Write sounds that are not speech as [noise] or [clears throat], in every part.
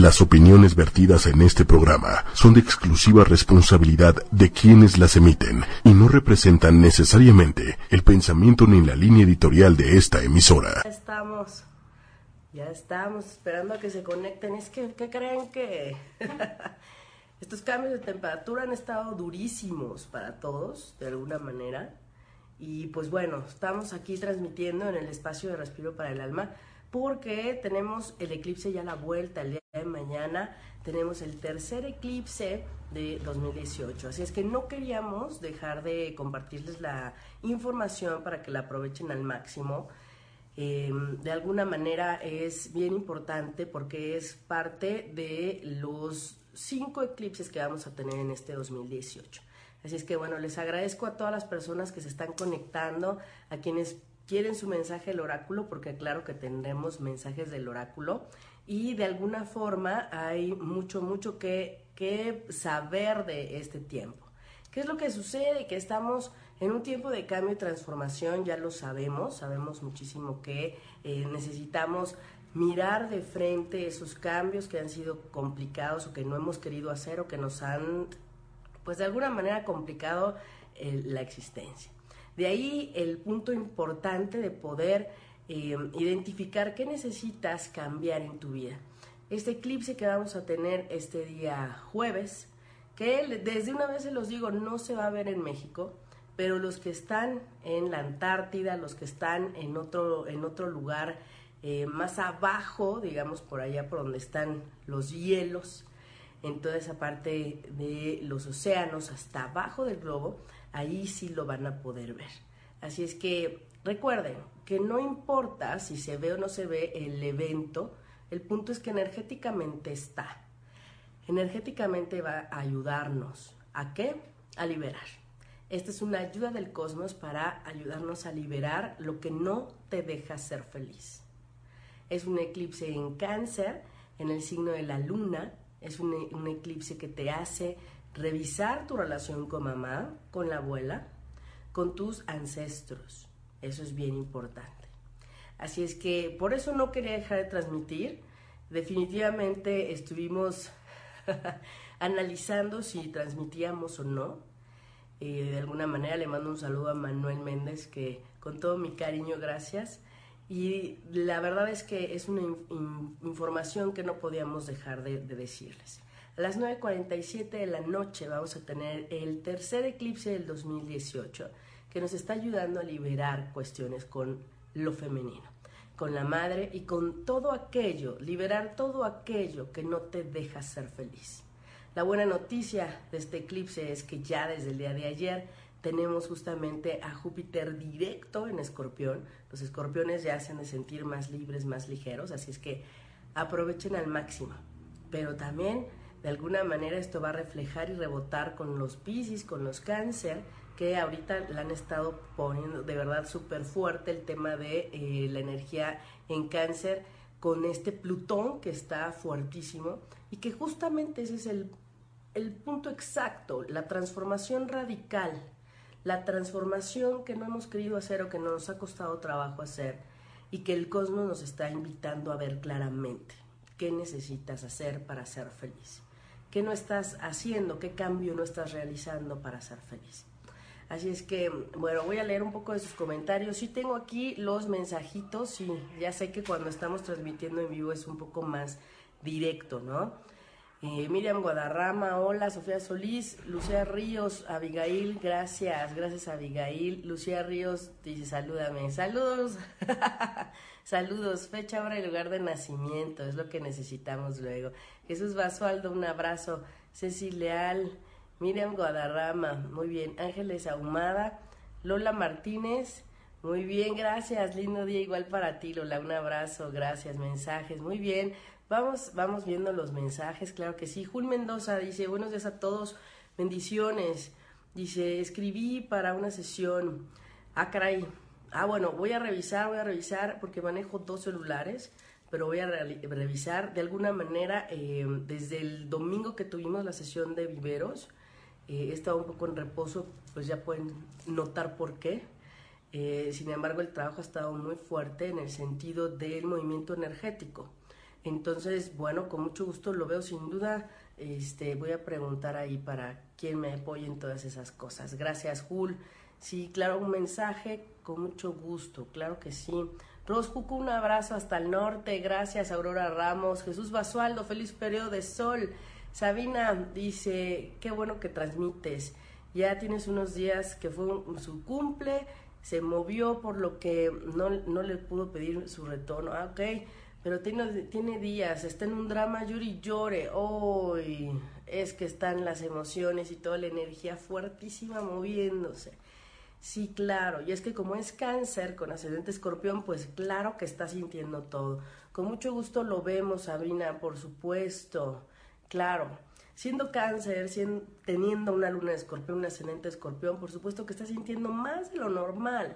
Las opiniones vertidas en este programa son de exclusiva responsabilidad de quienes las emiten y no representan necesariamente el pensamiento ni la línea editorial de esta emisora. Ya estamos, ya estamos esperando a que se conecten. Es que, ¿qué creen que [laughs] estos cambios de temperatura han estado durísimos para todos, de alguna manera? Y pues bueno, estamos aquí transmitiendo en el espacio de Respiro para el Alma porque tenemos el eclipse ya a la vuelta el día de mañana, tenemos el tercer eclipse de 2018, así es que no queríamos dejar de compartirles la información para que la aprovechen al máximo. Em, de alguna manera es bien importante porque es parte de los cinco eclipses que vamos a tener en este 2018. Así es que bueno, les agradezco a todas las personas que se están conectando, a quienes quieren su mensaje del oráculo, porque claro que tendremos mensajes del oráculo y de alguna forma hay mucho, mucho que, que saber de este tiempo. ¿Qué es lo que sucede? Que estamos en un tiempo de cambio y transformación, ya lo sabemos, sabemos muchísimo que eh, necesitamos mirar de frente esos cambios que han sido complicados o que no hemos querido hacer o que nos han, pues de alguna manera, complicado eh, la existencia. De ahí el punto importante de poder eh, identificar qué necesitas cambiar en tu vida. Este eclipse que vamos a tener este día jueves, que desde una vez se los digo, no se va a ver en México, pero los que están en la Antártida, los que están en otro, en otro lugar eh, más abajo, digamos por allá por donde están los hielos, en toda esa parte de los océanos hasta abajo del globo, ahí sí lo van a poder ver. Así es que recuerden que no importa si se ve o no se ve el evento, el punto es que energéticamente está. Energéticamente va a ayudarnos. ¿A qué? A liberar. Esta es una ayuda del cosmos para ayudarnos a liberar lo que no te deja ser feliz. Es un eclipse en cáncer, en el signo de la luna. Es un, un eclipse que te hace revisar tu relación con mamá, con la abuela, con tus ancestros. Eso es bien importante. Así es que por eso no quería dejar de transmitir. Definitivamente estuvimos [laughs] analizando si transmitíamos o no. Eh, de alguna manera le mando un saludo a Manuel Méndez, que con todo mi cariño, gracias. Y la verdad es que es una información que no podíamos dejar de decirles. A las 9.47 de la noche vamos a tener el tercer eclipse del 2018 que nos está ayudando a liberar cuestiones con lo femenino, con la madre y con todo aquello, liberar todo aquello que no te deja ser feliz. La buena noticia de este eclipse es que ya desde el día de ayer tenemos justamente a Júpiter directo en escorpión. Los escorpiones ya se han de sentir más libres, más ligeros, así es que aprovechen al máximo. Pero también de alguna manera esto va a reflejar y rebotar con los Pisces, con los Cáncer, que ahorita le han estado poniendo de verdad súper fuerte el tema de eh, la energía en Cáncer con este Plutón que está fuertísimo y que justamente ese es el, el punto exacto, la transformación radical, la transformación que no hemos querido hacer o que nos ha costado trabajo hacer y que el cosmos nos está invitando a ver claramente qué necesitas hacer para ser feliz. ¿Qué no estás haciendo? ¿Qué cambio no estás realizando para ser feliz? Así es que, bueno, voy a leer un poco de sus comentarios. Sí tengo aquí los mensajitos y ya sé que cuando estamos transmitiendo en vivo es un poco más directo, ¿no? Eh, Miriam Guadarrama, hola, Sofía Solís, Lucía Ríos, Abigail, gracias, gracias Abigail. Lucía Ríos dice, salúdame, saludos, [laughs] saludos, fecha, hora y lugar de nacimiento, es lo que necesitamos luego. Jesús Basualdo, un abrazo. Ceci Leal, Miriam Guadarrama, muy bien. Ángeles Ahumada, Lola Martínez, muy bien, gracias. Lindo día igual para ti, Lola. Un abrazo, gracias. Mensajes, muy bien. Vamos, vamos viendo los mensajes, claro que sí. Jul Mendoza dice, buenos días a todos, bendiciones. Dice, escribí para una sesión. Ah, caray. Ah, bueno, voy a revisar, voy a revisar porque manejo dos celulares pero voy a revisar de alguna manera eh, desde el domingo que tuvimos la sesión de viveros. Eh, he estado un poco en reposo, pues ya pueden notar por qué. Eh, sin embargo, el trabajo ha estado muy fuerte en el sentido del movimiento energético. Entonces, bueno, con mucho gusto lo veo sin duda. Este, voy a preguntar ahí para quien me apoye en todas esas cosas. Gracias, Jul. Sí, claro, un mensaje con mucho gusto, claro que sí. Roscuco, un abrazo hasta el norte. Gracias, Aurora Ramos. Jesús Basualdo, feliz periodo de sol. Sabina dice, qué bueno que transmites. Ya tienes unos días que fue su cumple, se movió por lo que no, no le pudo pedir su retorno. Ah, ok, pero tiene, tiene días, está en un drama, llore y llore. Hoy es que están las emociones y toda la energía fuertísima moviéndose. Sí, claro, y es que como es cáncer con ascendente escorpión, pues claro que está sintiendo todo. Con mucho gusto lo vemos, Sabrina, por supuesto, claro. Siendo cáncer, teniendo una luna de escorpión, un ascendente escorpión, por supuesto que está sintiendo más de lo normal.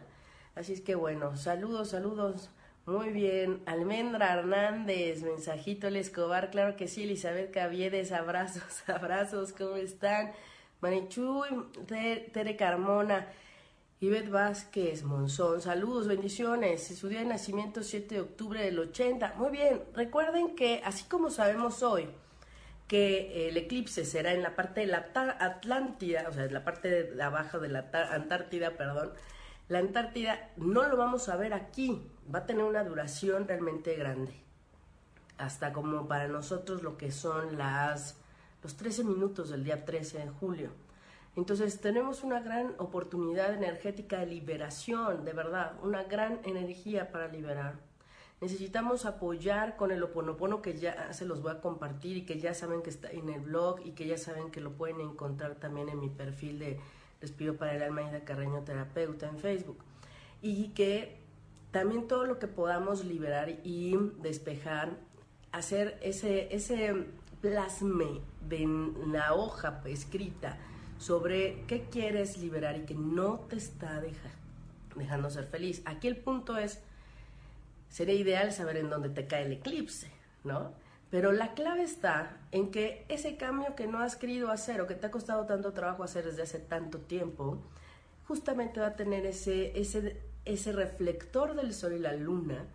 Así es que bueno, saludos, saludos. Muy bien, Almendra Hernández, mensajito El Escobar, claro que sí, Elizabeth Caviedes, abrazos, [laughs] abrazos, ¿cómo están? Manichuy, Tere Carmona, Ivette Vázquez Monzón, saludos, bendiciones. Su día de nacimiento 7 de octubre del 80. Muy bien, recuerden que así como sabemos hoy que el eclipse será en la parte de la Atlántida, o sea, en la parte de abajo de la Antártida, perdón, la Antártida no lo vamos a ver aquí, va a tener una duración realmente grande. Hasta como para nosotros lo que son las los 13 minutos del día 13 de julio. Entonces tenemos una gran oportunidad energética de liberación, de verdad, una gran energía para liberar. Necesitamos apoyar con el oponopono que ya se los voy a compartir y que ya saben que está en el blog y que ya saben que lo pueden encontrar también en mi perfil de Respiro para el Alma de Carreño Terapeuta en Facebook. Y que también todo lo que podamos liberar y despejar, hacer ese, ese plasme de la hoja escrita, sobre qué quieres liberar y que no te está dejando ser feliz. Aquí el punto es, sería ideal saber en dónde te cae el eclipse, ¿no? Pero la clave está en que ese cambio que no has querido hacer o que te ha costado tanto trabajo hacer desde hace tanto tiempo, justamente va a tener ese, ese, ese reflector del sol y la luna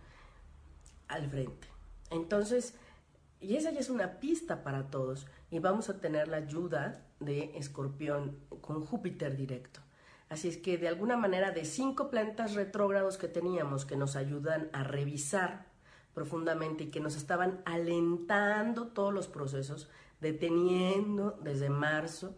al frente. Entonces, y esa ya es una pista para todos y vamos a tener la ayuda de Escorpión con Júpiter directo. Así es que de alguna manera de cinco planetas retrógrados que teníamos que nos ayudan a revisar profundamente y que nos estaban alentando todos los procesos, deteniendo desde marzo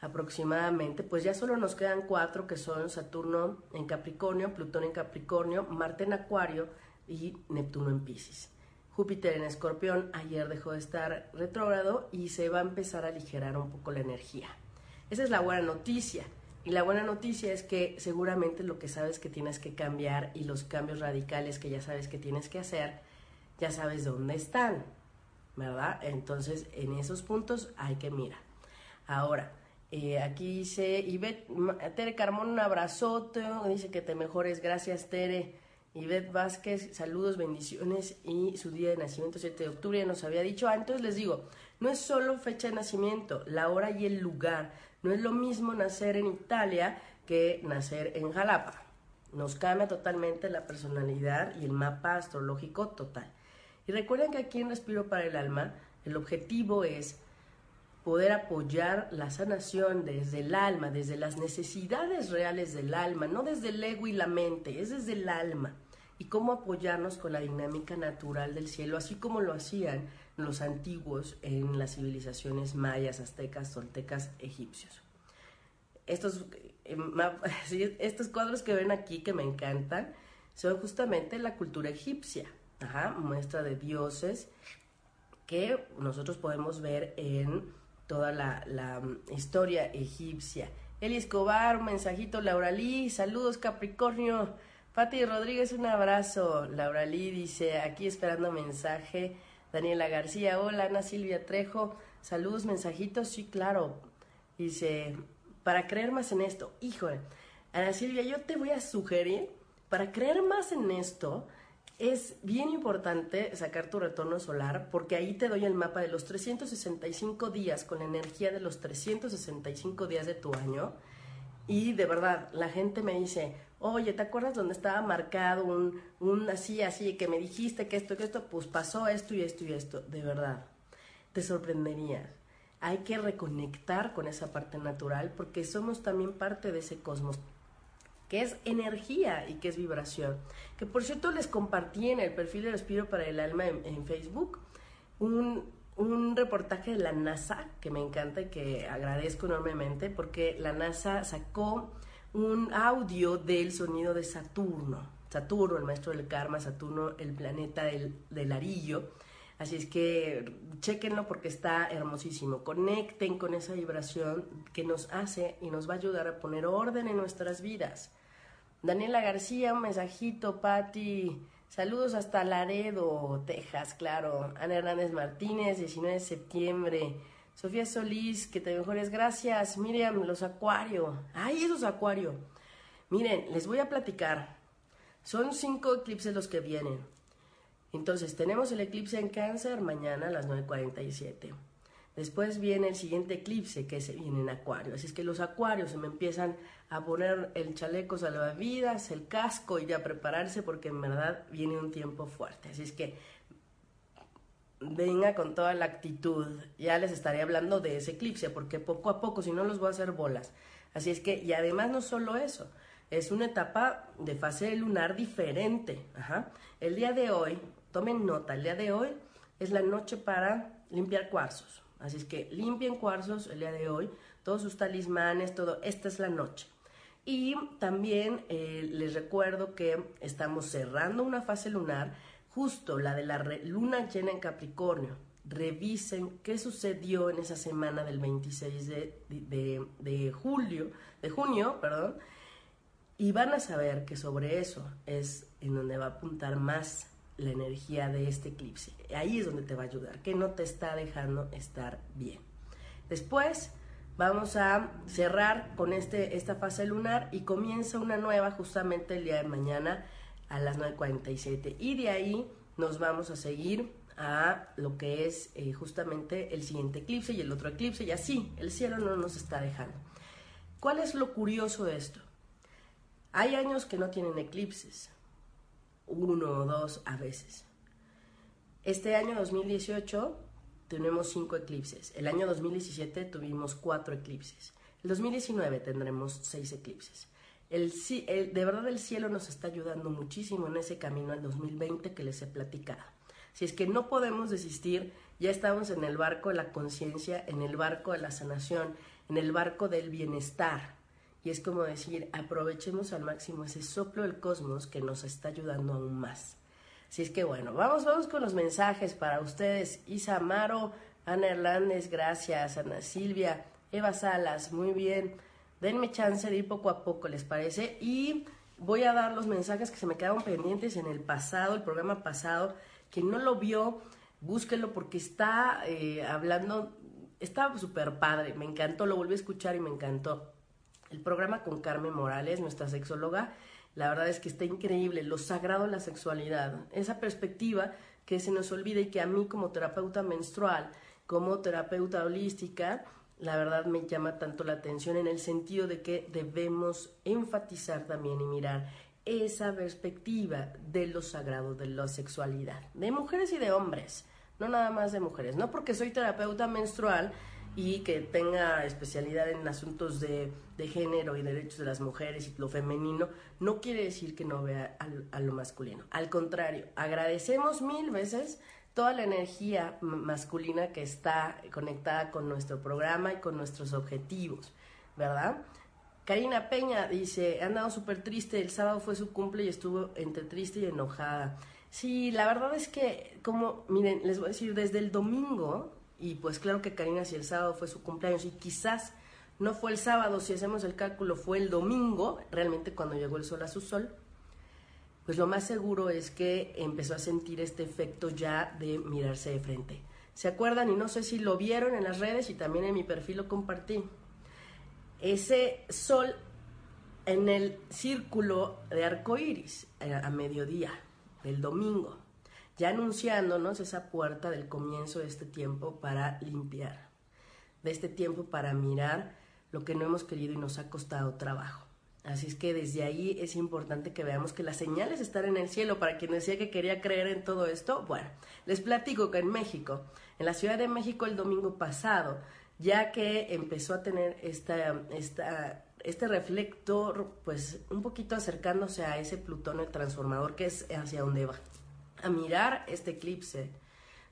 aproximadamente, pues ya solo nos quedan cuatro que son Saturno en Capricornio, Plutón en Capricornio, Marte en Acuario y Neptuno en Pisces. Júpiter en Escorpión ayer dejó de estar retrógrado y se va a empezar a aligerar un poco la energía. Esa es la buena noticia. Y la buena noticia es que seguramente lo que sabes que tienes que cambiar y los cambios radicales que ya sabes que tienes que hacer, ya sabes dónde están, ¿verdad? Entonces, en esos puntos hay que mirar. Ahora, eh, aquí dice Tere Carmón, un abrazote, dice que te mejores, gracias Tere. Ivette Vázquez, saludos, bendiciones y su día de nacimiento 7 de octubre nos había dicho. antes les digo, no es solo fecha de nacimiento, la hora y el lugar. No es lo mismo nacer en Italia que nacer en Jalapa. Nos cambia totalmente la personalidad y el mapa astrológico total. Y recuerden que aquí en Respiro para el Alma, el objetivo es poder apoyar la sanación desde el alma, desde las necesidades reales del alma, no desde el ego y la mente, es desde el alma. Y cómo apoyarnos con la dinámica natural del cielo, así como lo hacían los antiguos en las civilizaciones mayas, aztecas, toltecas, egipcios. Estos, eh, [laughs] estos cuadros que ven aquí que me encantan son justamente la cultura egipcia, muestra de dioses que nosotros podemos ver en toda la, mm, historia egipcia. Eli Escobar, un mensajito, Laura Lee, saludos Capricornio. Pati Rodríguez, un abrazo. Laura Lee dice, aquí esperando mensaje. Daniela García, hola Ana Silvia Trejo, saludos, mensajitos, sí, claro. Dice, para creer más en esto, híjole, Ana Silvia, yo te voy a sugerir, para creer más en esto, es bien importante sacar tu retorno solar porque ahí te doy el mapa de los 365 días con la energía de los 365 días de tu año Y de verdad, la gente me dice, oye, ¿te acuerdas donde estaba marcado un, un así, así, que me dijiste que esto, que esto? Pues pasó esto y esto y esto. De verdad, te sorprenderías. Hay que reconectar con esa parte natural porque somos también parte de ese cosmos que es energía y que es vibración. Que por cierto les compartí en el perfil de Respiro para el Alma en, Facebook un, un, reportaje de la NASA que me encanta y que agradezco enormemente porque la NASA sacó un audio del sonido de Saturno. Saturno, el maestro del karma, Saturno, el planeta del, del arillo. Así es que chequenlo porque está hermosísimo. Conecten con esa vibración que nos hace y nos va a ayudar a poner orden en nuestras vidas. Daniela García, un mensajito, Patti. Saludos hasta Laredo, Texas, claro. Ana Hernández Martínez, 19 de septiembre. Sofía Solís, que te mejores, gracias. Miriam, los acuario. Ay, esos acuario. Miren, les voy a platicar. Son cinco eclipses los que vienen. Entonces, tenemos el eclipse en cáncer mañana a las 9.47. Después viene el siguiente eclipse que se viene en acuario. Así es que los acuarios se me empiezan a poner el chaleco salvavidas, el casco y ya prepararse porque en verdad viene un tiempo fuerte. Así es que venga con toda la actitud. Ya les estaré hablando de ese eclipse porque poco a poco, si no los voy a hacer bolas. Así es que, y además no solo eso, es una etapa de fase lunar diferente. El día de hoy, tomen nota, el día de hoy es la noche para limpiar cuarzos. Así es que limpien cuarzos el día de hoy, todos sus talismanes, todo, esta es la noche. Y también eh, les recuerdo que estamos cerrando una fase lunar, justo la de la luna llena en Capricornio. Revisen qué sucedió en esa semana del 26 de, de julio, de junio, perdón, y van a saber que sobre eso es en donde va a apuntar más la energía de este eclipse. Ahí es donde te va a ayudar, que no te está dejando estar bien. Después vamos a cerrar con este, esta fase lunar y comienza una nueva justamente el día de mañana a las 9.47. Y de ahí nos vamos a seguir a lo que es eh, justamente el siguiente eclipse y el otro eclipse y así, el cielo no nos está dejando. ¿Cuál es lo curioso de esto? Hay años que no tienen eclipses, uno o dos a veces. Este año 2018 tenemos cinco eclipses. El año 2017 tuvimos cuatro eclipses. El 2019 tendremos seis eclipses. De verdad el cielo nos está ayudando muchísimo en ese camino al 2020 que les he platicado. Si es que no podemos desistir, ya estamos en el barco de la conciencia, en el barco de la sanación, en el barco del bienestar. Y es como decir, aprovechemos al máximo ese soplo del cosmos que nos está ayudando aún más. Así es que bueno, vamos, vamos con los mensajes para ustedes. Isa Amaro, Ana Hernández, gracias. Ana Silvia, Eva Salas, muy bien. Denme chance de ir poco a poco, ¿les parece? Y voy a dar los mensajes que se me quedaron pendientes en el pasado, el programa pasado. Quien no lo vio, búsquenlo porque está eh, hablando, está súper padre, me encantó, lo volví a escuchar y me encantó el programa con Carmen Morales, nuestra sexóloga. La verdad es que está increíble, lo sagrado la sexualidad, esa perspectiva que se nos olvida y que a mí como terapeuta menstrual, como terapeuta holística, la verdad me llama tanto la atención en el sentido de que debemos enfatizar también y mirar esa perspectiva de lo sagrado, de la sexualidad, de mujeres y de hombres, no nada más de mujeres, no porque soy terapeuta menstrual, y que tenga especialidad en asuntos de, género y derechos de las mujeres y lo femenino, no quiere decir que no vea a, lo masculino. Al contrario, agradecemos mil veces toda la energía masculina que está conectada con nuestro programa y con nuestros objetivos, ¿verdad? Karina Peña dice, he andado súper triste, el sábado fue su cumple y estuvo entre triste y enojada. Sí, la verdad es que, como, miren, les voy a decir, desde el domingo y pues claro que Karina, si el sábado fue su cumpleaños y quizás no fue el sábado, si hacemos el cálculo, fue el domingo, realmente cuando llegó el sol a su sol, pues lo más seguro es que empezó a sentir este efecto ya de mirarse de frente. ¿Se acuerdan? Y no sé si lo vieron en las redes y también en mi perfil lo compartí. Ese sol en el círculo de arco iris eh, a mediodía del domingo ya anunciándonos esa puerta del comienzo de este tiempo para limpiar, de este tiempo para mirar lo que no hemos querido y nos ha costado trabajo. Así es que desde ahí es importante que veamos que las señales están en el cielo. Para quien decía que quería creer en todo esto, bueno, les platico que en México, en la Ciudad de México el domingo pasado, ya que empezó a tener esta, esta, este reflector, pues un poquito acercándose a ese Plutón el transformador, que es hacia donde va a mirar este eclipse.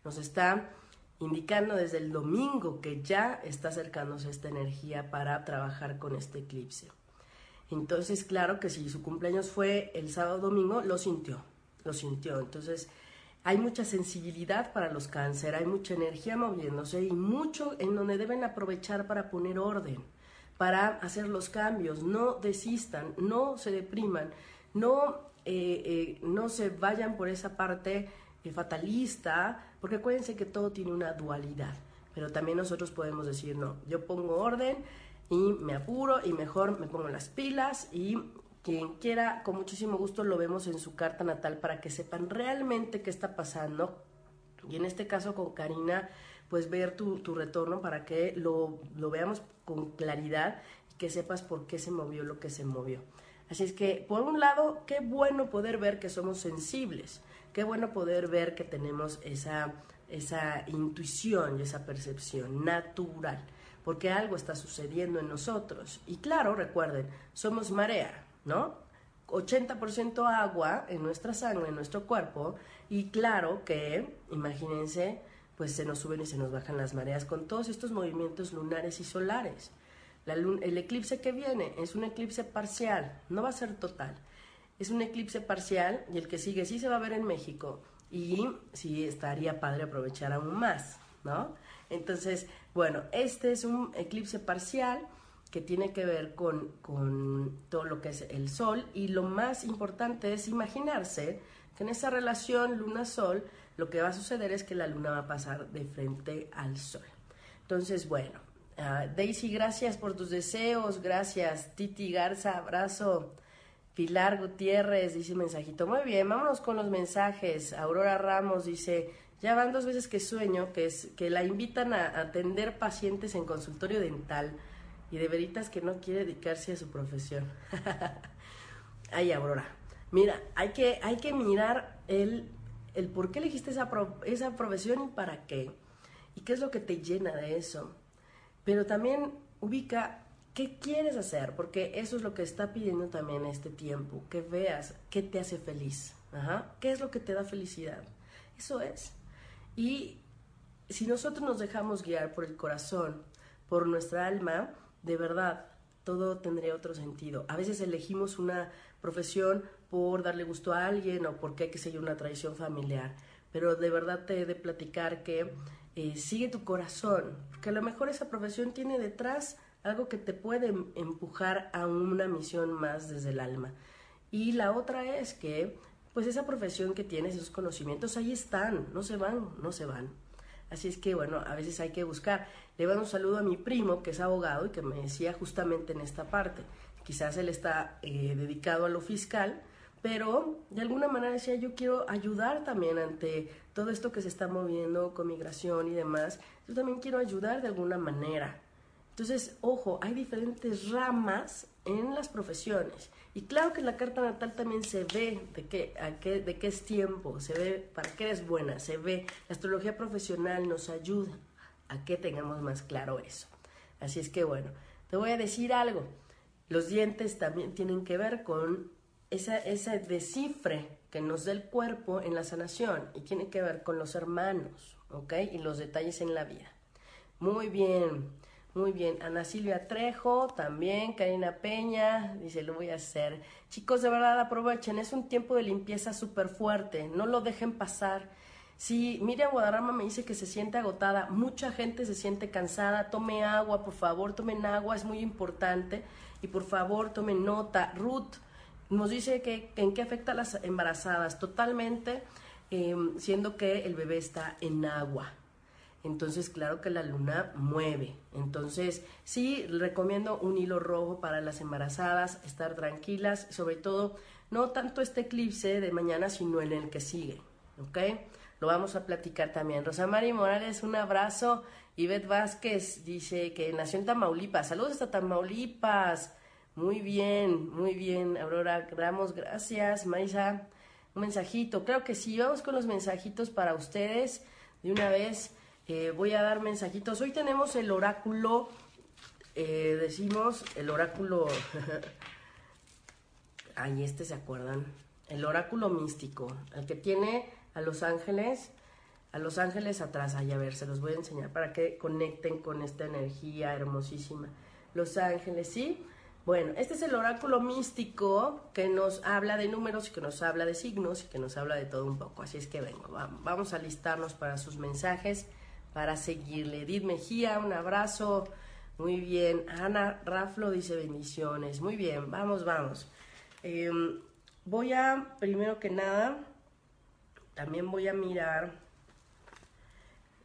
Nos está indicando desde el domingo que ya está acercándose esta energía para trabajar con este eclipse. Entonces, claro que si su cumpleaños fue el sábado domingo, lo sintió, lo sintió. Entonces, hay mucha sensibilidad para los cáncer, hay mucha energía moviéndose y mucho en donde deben aprovechar para poner orden, para hacer los cambios. No desistan, no se depriman, no, eh, eh, no se vayan por esa parte eh, fatalista, porque acuérdense que todo tiene una dualidad. Pero también nosotros podemos decir, no, yo pongo orden y me apuro y mejor me pongo las pilas y quien quiera, con muchísimo gusto lo vemos en su carta natal para que sepan realmente qué está pasando. Y en este caso con Karina, pues ver tu, tu retorno para que lo, lo veamos con claridad y que sepas por qué se movió lo que se movió. Así es que, por un lado, qué bueno poder ver que somos sensibles, qué bueno poder ver que tenemos esa, esa intuición y esa percepción natural porque algo está sucediendo en nosotros. Y claro, recuerden, somos marea, ¿no? 80% agua en nuestra sangre, en nuestro cuerpo, y claro que, imagínense, pues se nos suben y se nos bajan las mareas con todos estos movimientos lunares y solares. el eclipse que viene es un eclipse parcial, no va a ser total. Es un eclipse parcial y el que sigue sí se va a ver en México y sí estaría padre aprovechar aún más, ¿no? Entonces, bueno, este es un eclipse parcial que tiene que ver con, todo lo que es el Sol y lo más importante es imaginarse que en esa relación Luna-Sol lo que va a suceder es que la Luna va a pasar de frente al Sol. Entonces, bueno, ah, Daisy, gracias por tus deseos, gracias. Titi Garza, abrazo. Pilar Gutiérrez dice mensajito. Muy bien, vámonos con los mensajes. Aurora Ramos dice, ya van dos veces que sueño, que es que la invitan a atender pacientes en consultorio dental y de veritas que no quiere dedicarse a su profesión. [laughs] Ay, Aurora. Mira, hay que, hay que mirar el, el por qué elegiste esa, esa profesión y para qué. Y qué es lo que te llena de eso. Pero también ubica qué quieres hacer, porque eso es lo que está pidiendo también este tiempo, que veas qué te hace feliz, Ajá. qué es lo que te da felicidad. Eso es. Y si nosotros nos dejamos guiar por el corazón, por nuestra alma, de verdad, todo tendría otro sentido. A veces elegimos una profesión por darle gusto a alguien o porque hay que seguir una tradición familiar, pero de verdad te he de platicar que eh, sigue tu corazón, porque a lo mejor esa profesión tiene detrás algo que te puede em, empujar a una misión más desde el alma. Y la otra es que pues esa profesión que tienes, esos conocimientos, ahí están, no se van, no se van. Así es que, bueno, a veces hay que buscar. Le mando un saludo a mi primo, que es abogado y que me decía justamente en esta parte. Quizás él está eh, dedicado a lo fiscal, pero de alguna manera decía, yo quiero ayudar también ante todo esto que se está moviendo con migración y demás. Yo también quiero ayudar de alguna manera. Entonces, ojo, hay diferentes ramas en las profesiones. Y claro que en la carta natal también se ve de qué, de qué es tiempo, se ve para qué eres buena, se ve. La astrología profesional nos ayuda a que tengamos más claro eso. Así es que bueno, te voy a decir algo. Los dientes también tienen que ver con esa, ese descifre que nos da el cuerpo en la sanación y tiene que ver con los hermanos, ¿ok? Y los detalles en la vida. Muy bien. Muy bien, Ana Silvia Trejo, también, Karina Peña, dice, lo voy a hacer. Chicos, de verdad aprovechen, es un tiempo de limpieza súper fuerte, no lo dejen pasar. Si Miriam Guadarrama me dice que se siente agotada, mucha gente se siente cansada, tome agua, por favor, tomen agua, es muy importante. Y por favor, tomen nota. Ruth nos dice que en qué afecta a las embarazadas, totalmente, eh, siendo que el bebé está en agua entonces claro que la luna mueve. Entonces sí recomiendo un hilo rojo para las embarazadas, estar tranquilas, sobre todo no tanto este eclipse de mañana, sino en el que sigue. ¿Ok? lo vamos a platicar también. Rosa Mari Morales, un abrazo. Ivette Vázquez dice que nació en Tamaulipas. Saludos hasta Tamaulipas. Muy bien, muy bien. Aurora Ramos, gracias. Maisa, un mensajito. Claro que sí, vamos con los mensajitos para ustedes. De una vez eh, voy a dar mensajitos. Hoy tenemos el oráculo, eh, decimos el oráculo... [laughs] Ay, este se acuerdan. El oráculo místico, el que tiene a los ángeles, a los ángeles atrás. Ay, a ver, se los voy a enseñar para que conecten con esta energía hermosísima. Los ángeles, ¿sí? Bueno, este es el oráculo místico que nos habla de números y que nos habla de signos y que nos habla de todo un poco. Así es que vengo, vamos a listarnos para sus mensajes, para seguirle. Edith Mejía, un abrazo. Muy bien. Ana Raflo dice bendiciones. Muy bien, vamos, vamos. Em, voy a, primero que nada, también voy a mirar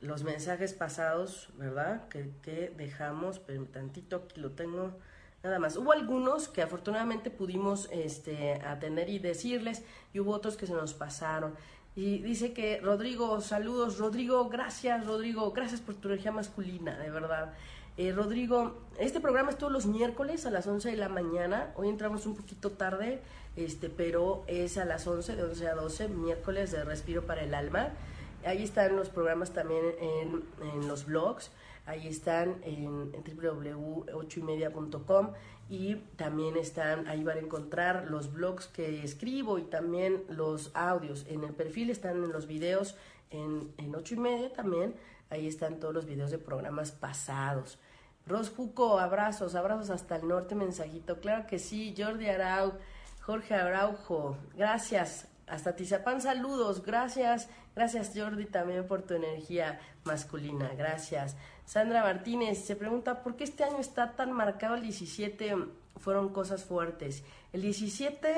los mensajes pasados, ¿verdad? Que, que dejamos, pero tantito aquí lo tengo nada más. Hubo algunos que afortunadamente pudimos este, atender y decirles, y hubo otros que se nos pasaron. Y dice que Rodrigo, saludos, Rodrigo, gracias, Rodrigo, gracias por tu energía masculina, de verdad. Eh, Rodrigo, este programa es todos los miércoles a las 11 de la mañana. Hoy entramos un poquito tarde, este, pero es a las 11, de 11 a 12, miércoles de Respiro para el Alma. Ahí están los programas también en, en los blogs. Ahí están en, www.ochoymedia.com y también están, ahí van a encontrar los blogs que escribo y también los audios. En el perfil están en los videos en, en ocho y media también. Ahí están todos los videos de programas pasados. Ros abrazos, abrazos hasta el norte, mensajito. Claro que sí, Jordi Arau, Jorge Araujo, gracias. Hasta Tizapán, saludos, gracias. Gracias Jordi también por tu energía masculina, gracias. Sandra Martínez se pregunta, ¿por qué este año está tan marcado el 17? Fueron cosas fuertes. El 17,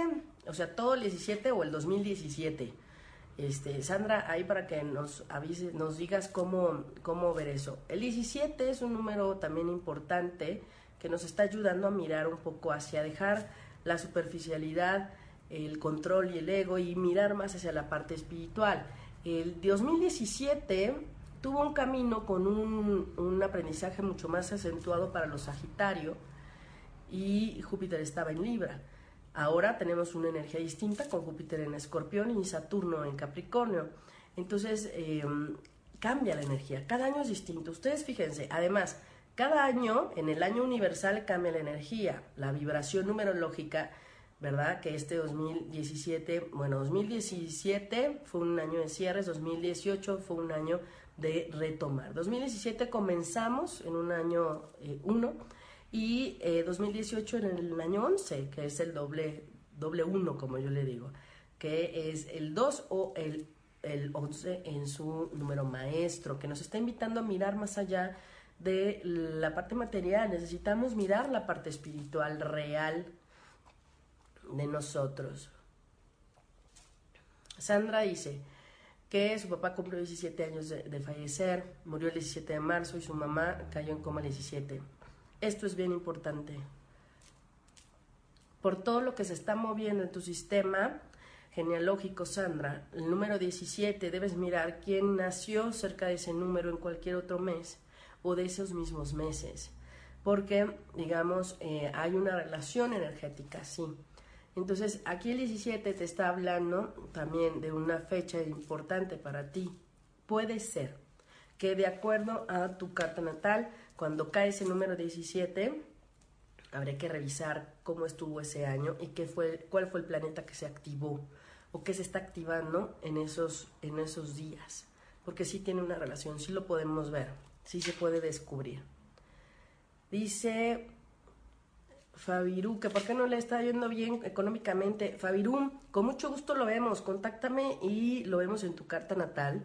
o sea, todo el 17 o el 2017. Este, Sandra, ahí para que nos avises, nos digas cómo, cómo ver eso. El 17 es un número también importante que nos está ayudando a mirar un poco hacia dejar la superficialidad, el control y el ego y mirar más hacia la parte espiritual. El 2017 tuvo un camino con un, aprendizaje mucho más acentuado para los Sagitario y Júpiter estaba en Libra. Ahora tenemos una energía distinta con Júpiter en Escorpión y Saturno en Capricornio. Entonces em, cambia la energía, cada año es distinto. Ustedes fíjense, además, cada año, en el año universal cambia la energía, la vibración numerológica, ¿verdad? Que este 2017, bueno, 2017 fue un año de cierres, 2018 fue un año de retomar. 2017 comenzamos en un año 1 eh, y 2018 eh, en el año 11, que es el doble, doble 1, como yo le digo, que es el 2 o el, el 11 en su número maestro, que nos está invitando a mirar más allá de la parte material. Necesitamos mirar la parte espiritual real de nosotros. Sandra dice, que su papá cumplió 17 años de, fallecer, murió el 17 de marzo y su mamá cayó en coma el 17. Esto es bien importante. Por todo lo que se está moviendo en tu sistema genealógico, Sandra, el número 17, debes mirar quién nació cerca de ese número en cualquier otro mes o de esos mismos meses. Porque, digamos, eh, hay una relación energética, sí entonces, aquí el 17 te está hablando también de una fecha importante para ti. Puede ser que de acuerdo a tu carta natal, cuando cae ese número 17, habría que revisar cómo estuvo ese año y qué fue, cuál fue el planeta que se activó o que se está activando en esos, en esos días. Porque sí tiene una relación, sí lo podemos ver, sí se puede descubrir. Dice Fabirú, que por qué no le está yendo bien económicamente. Fabirú, con mucho gusto lo vemos, contáctame y lo vemos en tu carta natal.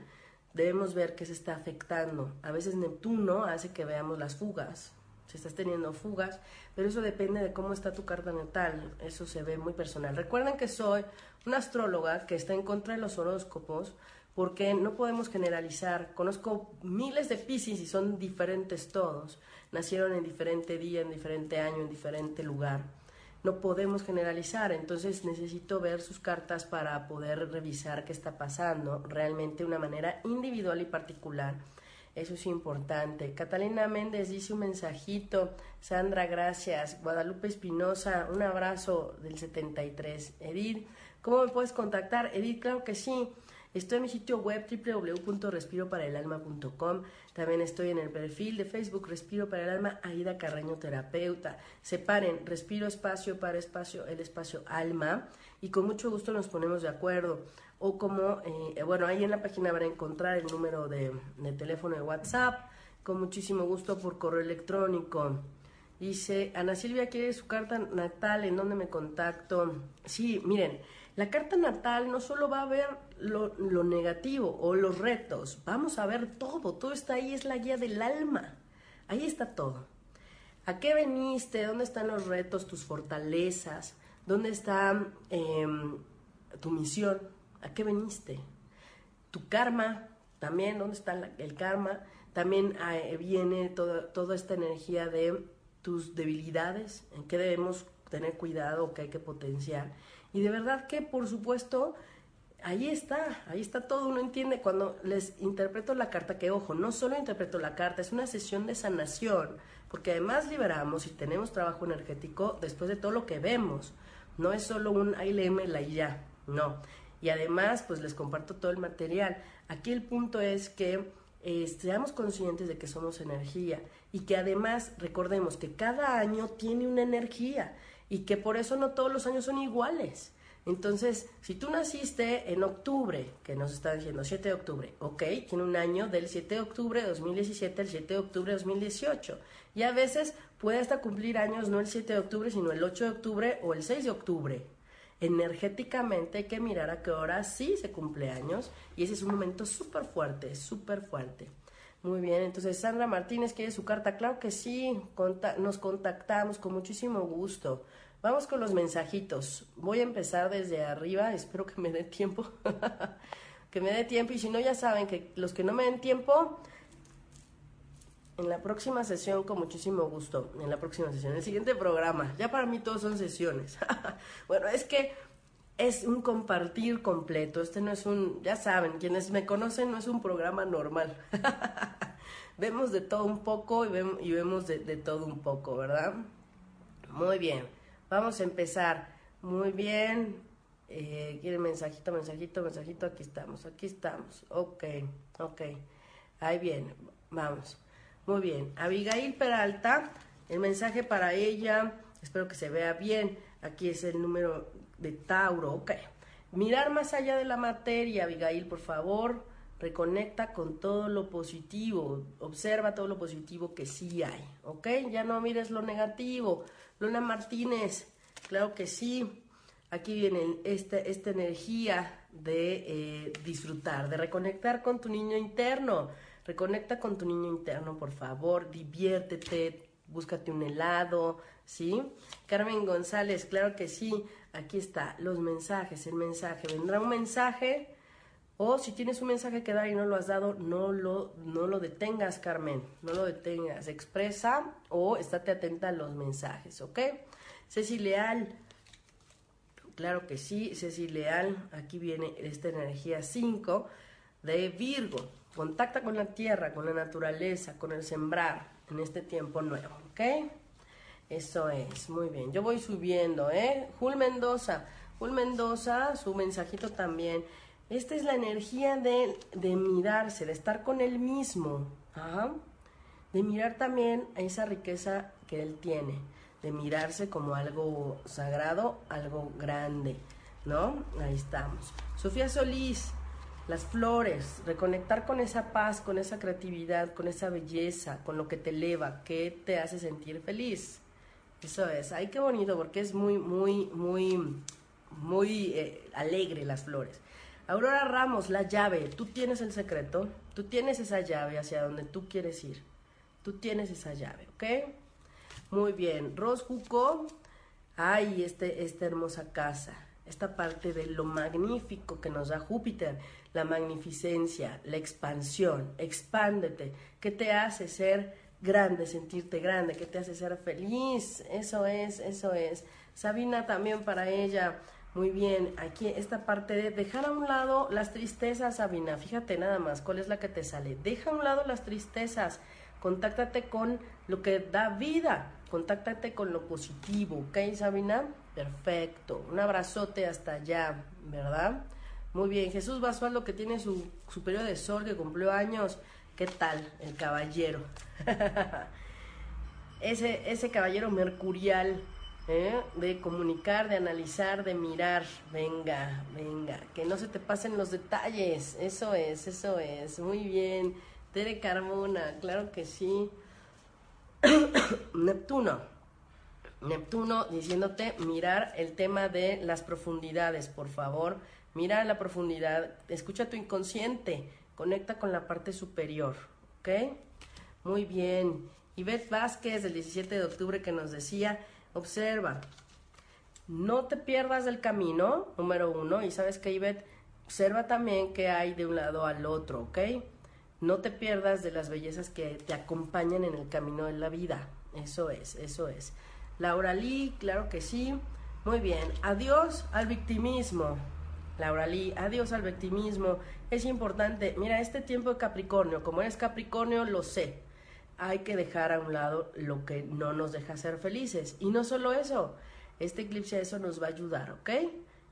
Debemos ver qué se está afectando. A veces Neptuno hace que veamos las fugas, si estás teniendo fugas, pero eso depende de cómo está tu carta natal, eso se ve muy personal. Recuerden que soy una astróloga que está en contra de los horóscopos, porque no podemos generalizar. Conozco miles de Pisces y son diferentes todos nacieron en diferente día, en diferente año, en diferente lugar. no podemos generalizar, entonces necesito ver sus cartas para poder revisar qué está pasando realmente de una manera individual y particular. Eso es importante. Catalina Méndez dice un mensajito. Sandra, gracias. Guadalupe Espinosa, un abrazo del 73. Edith, ¿cómo me puedes contactar? Edith, claro que sí. Estoy en mi sitio web www.respiroparaelalma.com. También estoy en el perfil de Facebook Respiro para el Alma, Aida Carreño Terapeuta. Separen, respiro espacio para espacio, el espacio alma. Y con mucho gusto nos ponemos de acuerdo. O como, eh, bueno, ahí en la página van a encontrar el número de, de teléfono de WhatsApp. Con muchísimo gusto por correo electrónico. Dice, Ana Silvia quiere su carta natal, ¿en dónde me contacto? Sí, miren, la carta natal no solo va a ver lo, negativo o los retos, vamos a ver todo, todo está ahí, es la guía del alma, ahí está todo. ¿A qué veniste? ¿Dónde están los retos, tus fortalezas? ¿Dónde está em, tu misión? ¿A qué veniste? Tu karma, también, ¿dónde está el karma? También eh, viene toda esta energía de tus debilidades, en qué debemos tener cuidado qué hay que potenciar y de verdad que, por supuesto, ahí está, ahí está todo. Uno entiende cuando les interpreto la carta, que ojo, no solo interpreto la carta, es una sesión de sanación, porque además liberamos y tenemos trabajo energético después de todo lo que vemos. No es solo un ahí la y ya, no. Y además, pues les comparto todo el material. Aquí el punto es que eh, seamos conscientes de que somos energía y que además recordemos que cada año tiene una energía y que por eso no todos los años son iguales. Entonces, si tú naciste en octubre, que nos están diciendo 7 de octubre, ok, tiene un año del 7 de octubre de 2017 al 7 de octubre de 2018. Y a veces puede hasta cumplir años no el 7 de octubre, sino el 8 de octubre o el 6 de octubre. Energéticamente hay que mirar a qué hora sí se cumple años y ese es un momento súper fuerte, súper fuerte. Muy bien, entonces Sandra Martínez quiere su carta. Claro que sí, nos contactamos con muchísimo gusto. Vamos con los mensajitos. Voy a empezar desde arriba, [laughs] espero que me dé tiempo. [laughs] que me dé tiempo y si no ya saben que los que no me den tiempo, en la próxima sesión con muchísimo gusto. En la próxima sesión, el siguiente programa. Ya para mí todos son sesiones. [laughs] bueno, es que es un compartir completo. Este no es un, ya saben, quienes me conocen, no es un programa normal. [laughs] vemos de todo un poco y, vemos, de, todo un poco, ¿verdad? Muy bien, vamos a empezar. Muy bien. Eh, ¿Quieren mensajito, mensajito, mensajito? Aquí estamos, aquí estamos. Ok, ok. Ahí bien, vamos. Muy bien. Abigail Peralta, el mensaje para ella. Espero que se vea bien. Aquí es el número de Tauro, ok. Mirar más allá de la materia, Abigail, por favor, reconecta con todo lo positivo, observa todo lo positivo que sí hay, ok. Ya no mires lo negativo. Luna Martínez, claro que sí. Aquí viene esta, esta energía de eh, disfrutar, de reconectar con tu niño interno. Reconecta con tu niño interno, por favor, diviértete, búscate un helado, ¿sí? Carmen González, claro que sí. Aquí está, los mensajes, el mensaje. Vendrá un mensaje o si tienes un mensaje que dar y no lo has dado, no lo, no lo detengas, Carmen. No lo detengas. Expresa o estate atenta a los mensajes, ¿ok? Ceci Leal, claro que sí. Ceci Leal, aquí viene esta energía 5 de Virgo. Contacta con la tierra, con la naturaleza, con el sembrar en este tiempo nuevo, ¿ok? Eso es, muy bien. Yo voy subiendo, ¿eh? Jul Mendoza. Jul Mendoza, su mensajito también. Esta es la energía de, de mirarse, de estar con él mismo. De mirar también esa riqueza que él tiene. De mirarse como algo sagrado, algo grande. ¿No? Ahí estamos. Sofía Solís, las flores, reconectar con esa paz, con esa creatividad, con esa belleza, con lo que te eleva, que te hace sentir feliz. Eso es, ay, qué bonito, porque es muy, muy, muy, muy eh, alegre las flores. Aurora Ramos, la llave, tú tienes el secreto, tú tienes esa llave hacia donde tú quieres ir. Tú tienes esa llave, ¿ok? Muy bien. Ros Juco, ay, este, esta hermosa casa, esta parte de lo magnífico que nos da Júpiter, la magnificencia, la expansión, expándete, ¿qué te hace ser grande, sentirte grande, que te hace ser feliz. Eso es, eso es. Sabina también para ella. Muy bien, aquí esta parte de dejar a un lado las tristezas, Sabina. Fíjate nada más, ¿cuál es la que te sale? Deja a un lado las tristezas, contáctate con lo que da vida, contáctate con lo positivo, ¿ok, Sabina? Perfecto, un abrazote hasta allá, ¿verdad? Muy bien, Jesús Basualdo que tiene su, su periodo de sol, que cumplió años. ¿Qué tal, el caballero? [laughs] ese, ese caballero mercurial ¿eh? de comunicar, de analizar, de mirar. Venga, venga, que no se te pasen los detalles. Eso es, eso es. Muy bien. Tere Carmona, claro que sí. [coughs] Neptuno. Neptuno diciéndote mirar el tema de las profundidades, por favor. Mira la profundidad, escucha tu inconsciente, conecta con la parte superior, ¿ok? Muy bien. Ivette Vázquez, del 17 de octubre, que nos decía, observa, no te pierdas del camino, número uno, y sabes que Ivette, observa también qué hay de un lado al otro, ¿ok? No te pierdas de las bellezas que te acompañan en el camino de la vida. Eso es, eso es. Laura Lee, claro que sí. Muy bien. Adiós al victimismo. Laura Lee, adiós al victimismo. Es importante. Mira, este tiempo de Capricornio, como eres Capricornio, lo sé. Hay que dejar a un lado lo que no nos deja ser felices. Y no solo eso, este eclipse a eso nos va a ayudar, ¿ok?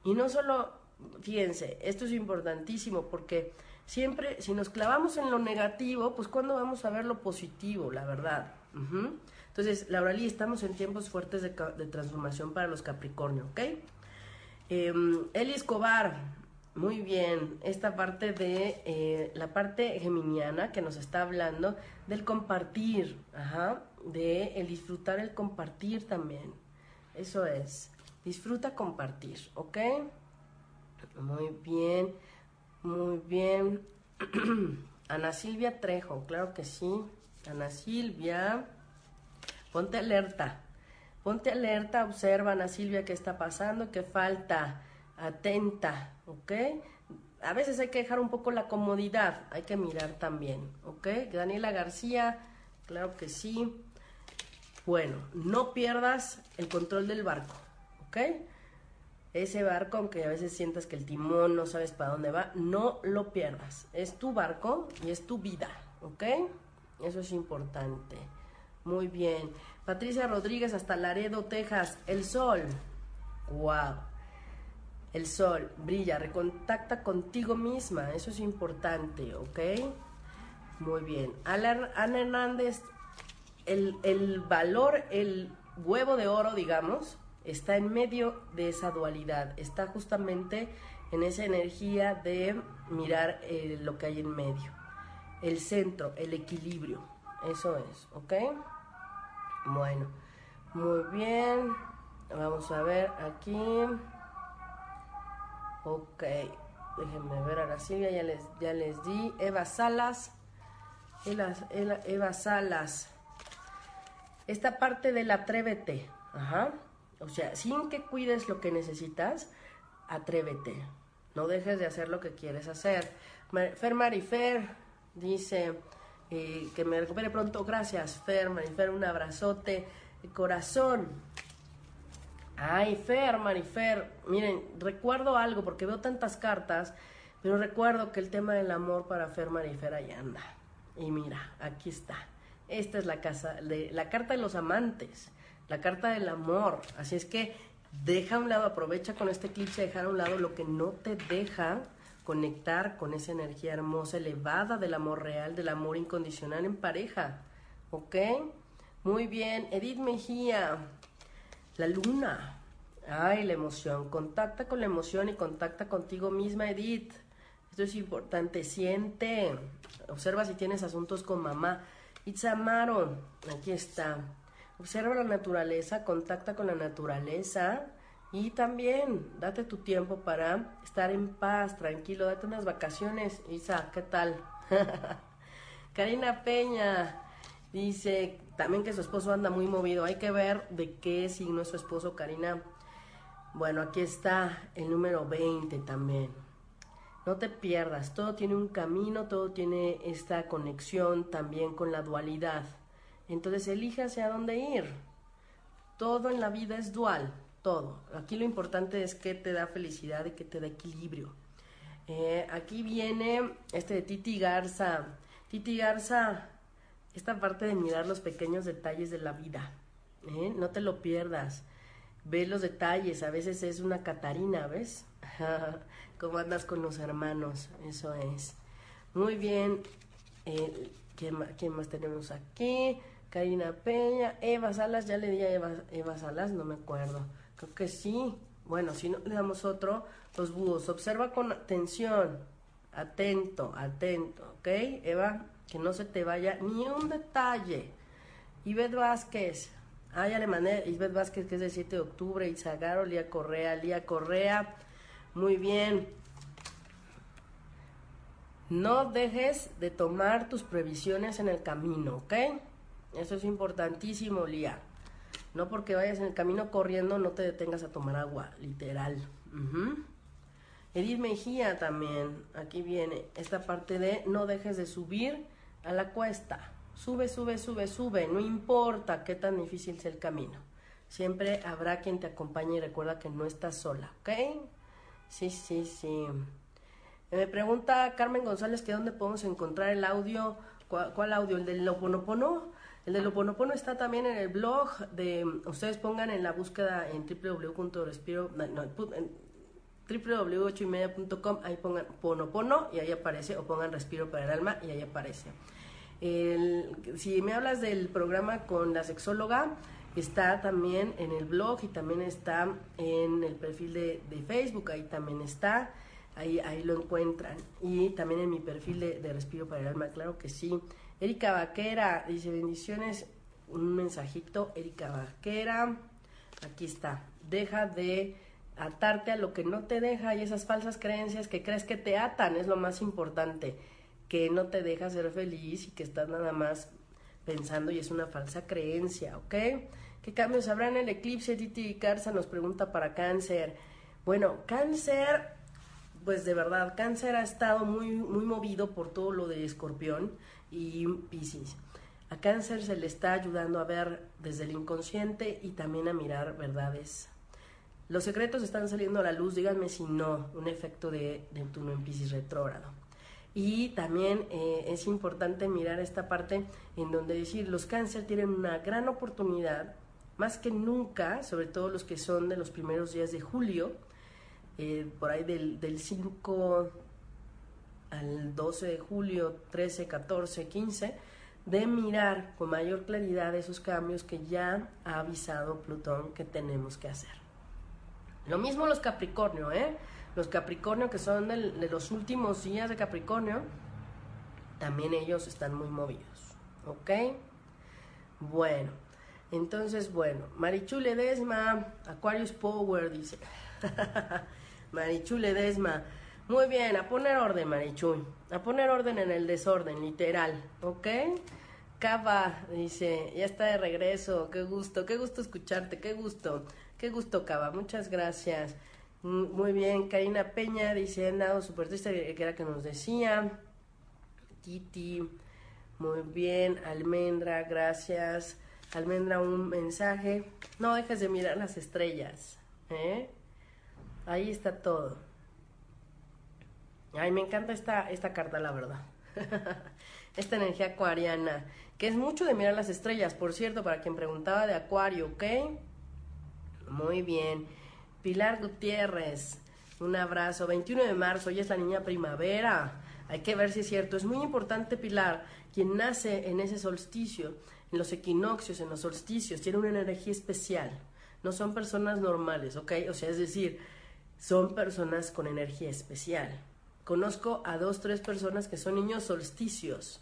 Y no solo, fíjense, esto es importantísimo porque siempre, si nos clavamos en lo negativo, pues ¿cuándo vamos a ver lo positivo, la verdad? Entonces, Laura Lee, estamos en tiempos fuertes de, de transformación para los Capricornio, ¿ok? Eh, Eli Escobar, muy bien, esta parte de eh, la parte geminiana que nos está hablando del compartir, de el disfrutar el compartir también. Eso es, disfruta compartir, ¿ok? Muy bien, muy bien. [clears throat] Ana Silvia Trejo, claro que sí. Ana Silvia, ponte alerta. Ponte alerta, observa, Ana Silvia, qué está pasando, qué falta, atenta, ¿ok? A veces hay que dejar un poco la comodidad, hay que mirar también, ¿ok? Daniela García, claro que sí. Bueno, no pierdas el control del barco, ¿ok? Ese barco, aunque a veces sientas que el timón no sabes para dónde va, no lo pierdas. Es tu barco y es tu vida, ¿ok? Eso es importante. Muy bien. Patricia Rodríguez hasta Laredo, Texas. El sol. Wow. El sol brilla, recontacta contigo misma. Eso es importante, ¿ok? Muy bien. Ana Hernández, el, el valor, el huevo de oro, digamos, está en medio de esa dualidad. Está justamente en esa energía de mirar eh, lo que hay en medio. El centro, el equilibrio. Eso es, ¿ok? Bueno, muy bien. Vamos a ver aquí. Ok, déjenme ver a la Silvia, ya les, ya les di. Eva Salas. Eva, Eva Salas. Esta parte del atrévete. Ajá. O sea, sin que cuides lo que necesitas, atrévete. No dejes de hacer lo que quieres hacer. Fer Marifer dice, que me recupere pronto. Gracias, Fer, Marifer, un abrazote. Corazón. Ay, Fer, Marifer, miren, recuerdo algo porque veo tantas cartas, pero recuerdo que el tema del amor para Fer, Marifer, ahí anda. Y mira, aquí está. Esta es la, casa, de, la carta de los amantes, la carta del amor. Así es que deja a un lado, aprovecha con este eclipse, dejar a un lado lo que no te deja conectar con esa energía hermosa, elevada del amor real, del amor incondicional en pareja. ¿Ok? Muy bien. Edith Mejía, la luna. Ay, la emoción. Contacta con la emoción y contacta contigo misma, Edith. Esto es importante. Siente. Observa si tienes asuntos con mamá. Itzamaro, aquí está. Observa la naturaleza, contacta con la naturaleza y también date tu tiempo para estar en paz, tranquilo, date unas vacaciones. Isa, ¿qué tal? [laughs] Karina Peña dice también que su esposo anda muy movido. Hay que ver de qué signo es su esposo, Karina. Bueno, aquí está el número 20 también. No te pierdas, todo tiene un camino, todo tiene esta conexión también con la dualidad. Entonces elige hacia dónde ir. Todo en la vida es dual. todo. Aquí lo importante es que te da felicidad y que te da equilibrio. Eh, aquí viene este de Titi Garza. Titi Garza, esta parte de mirar los pequeños detalles de la vida. ¿eh? No te lo pierdas. Ve los detalles. A veces es una Catarina, ¿ves? [laughs] Cómo andas con los hermanos. Eso es. Muy bien. Eh, ¿quién, más, tenemos aquí? Karina Peña. Eva Salas. Ya le di a Eva, Eva Salas. No me acuerdo. Creo que sí. Bueno, si no, le damos otro. Los búhos. Observa con atención. Atento, atento. ¿Ok, Eva? Que no se te vaya ni un detalle. Ivette Vázquez. Ah, ya le mandé. Ivette Vázquez, que es del 7 de octubre. Izagaro, Lía Correa. Lía Correa. Muy bien. No dejes de tomar tus previsiones en el camino, ¿ok? Eso es importantísimo, Lía. No porque vayas en el camino corriendo, no te detengas a tomar agua, literal. Edith Mejía también, aquí viene esta parte de no dejes de subir a la cuesta. Sube, sube, sube, sube, no importa qué tan difícil sea el camino. Siempre habrá quien te acompañe y recuerda que no estás sola, ¿ok? Sí, sí, sí. Me pregunta Carmen González que dónde podemos encontrar el audio. ¿Cuál, audio? ¿El del Loponopono? El del Loponopono está también en el blog de... Ustedes pongan en la búsqueda en www.respiro... No, en www.ochoymedia.com, ahí pongan Ponopono y ahí aparece, o pongan Respiro para el alma y ahí aparece. si me hablas del programa con la sexóloga, está también en el blog y también está en el perfil de, de Facebook, ahí también está ahí, ahí lo encuentran. Y también en mi perfil de, Respiro para el Alma, claro que sí. Erika Vaquera dice bendiciones, un mensajito, Erika Vaquera, aquí está, deja de atarte a lo que no te deja y esas falsas creencias que crees que te atan, es lo más importante, que no te deja ser feliz y que estás nada más pensando y es una falsa creencia, ¿ok? ¿Qué cambios habrá en el eclipse? Titi Carza nos pregunta para cáncer. Bueno, cáncer pues de verdad, Cáncer ha estado muy, muy movido por todo lo de Escorpión y Piscis. A Cáncer se le está ayudando a ver desde el inconsciente y también a mirar verdades. Los secretos están saliendo a la luz, díganme si no, un efecto de Neptuno en Piscis retrógrado. Y también eh, es importante mirar esta parte en donde decir, los cáncer tienen una gran oportunidad, más que nunca, sobre todo los que son de los primeros días de julio, eh, por ahí del 5 al 12 de julio, 13, 14, 15, de mirar con mayor claridad esos cambios que ya ha avisado Plutón que tenemos que hacer. Lo mismo los Capricornio, ¿eh? Los Capricornio que son de los últimos días de Capricornio, también ellos están muy movidos, ¿ok? Bueno, entonces, bueno, Marichu Ledesma, Aquarius Power, dice. [laughs] Marichu Ledesma. Muy bien, a poner orden, Marichu. A poner orden en el desorden, literal. ¿Ok? Cava dice, ya está de regreso. Qué gusto, qué gusto escucharte, qué gusto. Qué gusto, Cava. Muchas gracias. Muy bien, Karina Peña dice, andado súper triste, que era que nos decía. Titi, muy bien. Almendra, gracias. Almendra, un mensaje. No dejes de mirar las estrellas. ¿Eh? Ahí está todo. Ay, me encanta esta, esta carta, la verdad. [laughs] esta energía acuariana, que es mucho de mirar las estrellas, por cierto, para quien preguntaba de acuario, ¿ok? Muy bien. Pilar Gutiérrez, un abrazo. 21 de marzo, hoy es la niña primavera. Hay que ver si es cierto. Es muy importante, Pilar, quien nace en ese solsticio, en los equinoccios, en los solsticios, tiene una energía especial. No son personas normales, ¿ok? O sea, es decir, son personas con energía especial. Conozco a dos, tres personas que son niños solsticios.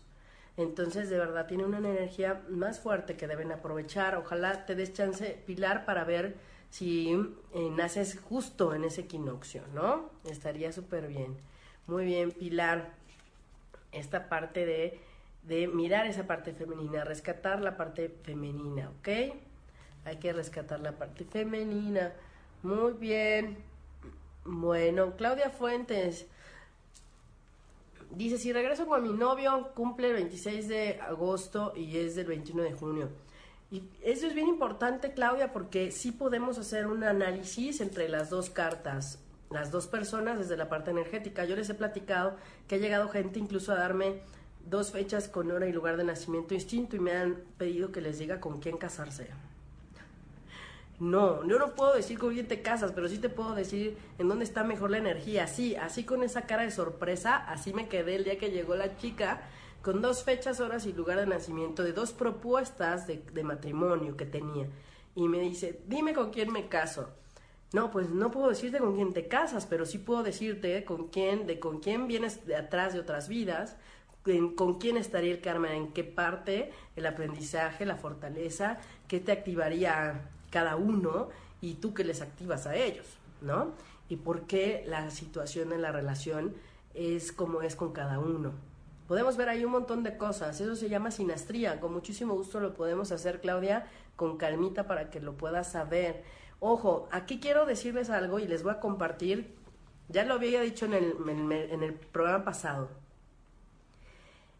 Entonces, de verdad, tienen una energía más fuerte que deben aprovechar. Ojalá te des chance, Pilar, para ver si eh, naces justo en ese equinoccio, ¿no? Estaría súper bien. Muy bien, Pilar. Esta parte de, de mirar esa parte femenina, rescatar la parte femenina, ¿ok? Hay que rescatar la parte femenina. Muy bien. Bueno, Claudia Fuentes dice, si regreso con mi novio, cumple el 26 de agosto y es del 21 de junio. Y eso es bien importante, Claudia, porque sí podemos hacer un análisis entre las dos cartas, las dos personas desde la parte energética. Yo les he platicado que ha llegado gente incluso a darme dos fechas con hora y lugar de nacimiento distinto y me han pedido que les diga con quién casarse. No, yo no puedo decir con quién te casas, pero sí te puedo decir en dónde está mejor la energía. Sí, así con esa cara de sorpresa, así me quedé el día que llegó la chica con dos fechas, horas y lugar de nacimiento de dos propuestas de, matrimonio que tenía. Y me dice, dime con quién me caso. No, pues no puedo decirte con quién te casas, pero sí puedo decirte con quién, de con quién vienes de atrás de otras vidas, con quién estaría el karma, en qué parte, el aprendizaje, la fortaleza, qué te activaría cada uno y tú que les activas a ellos, ¿no? Y por qué la situación en la relación es como es con cada uno. Podemos ver ahí un montón de cosas, eso se llama sinastría, con muchísimo gusto lo podemos hacer, Claudia, con calmita para que lo puedas saber. Ojo, aquí quiero decirles algo y les voy a compartir, ya lo había dicho en el, en el programa pasado,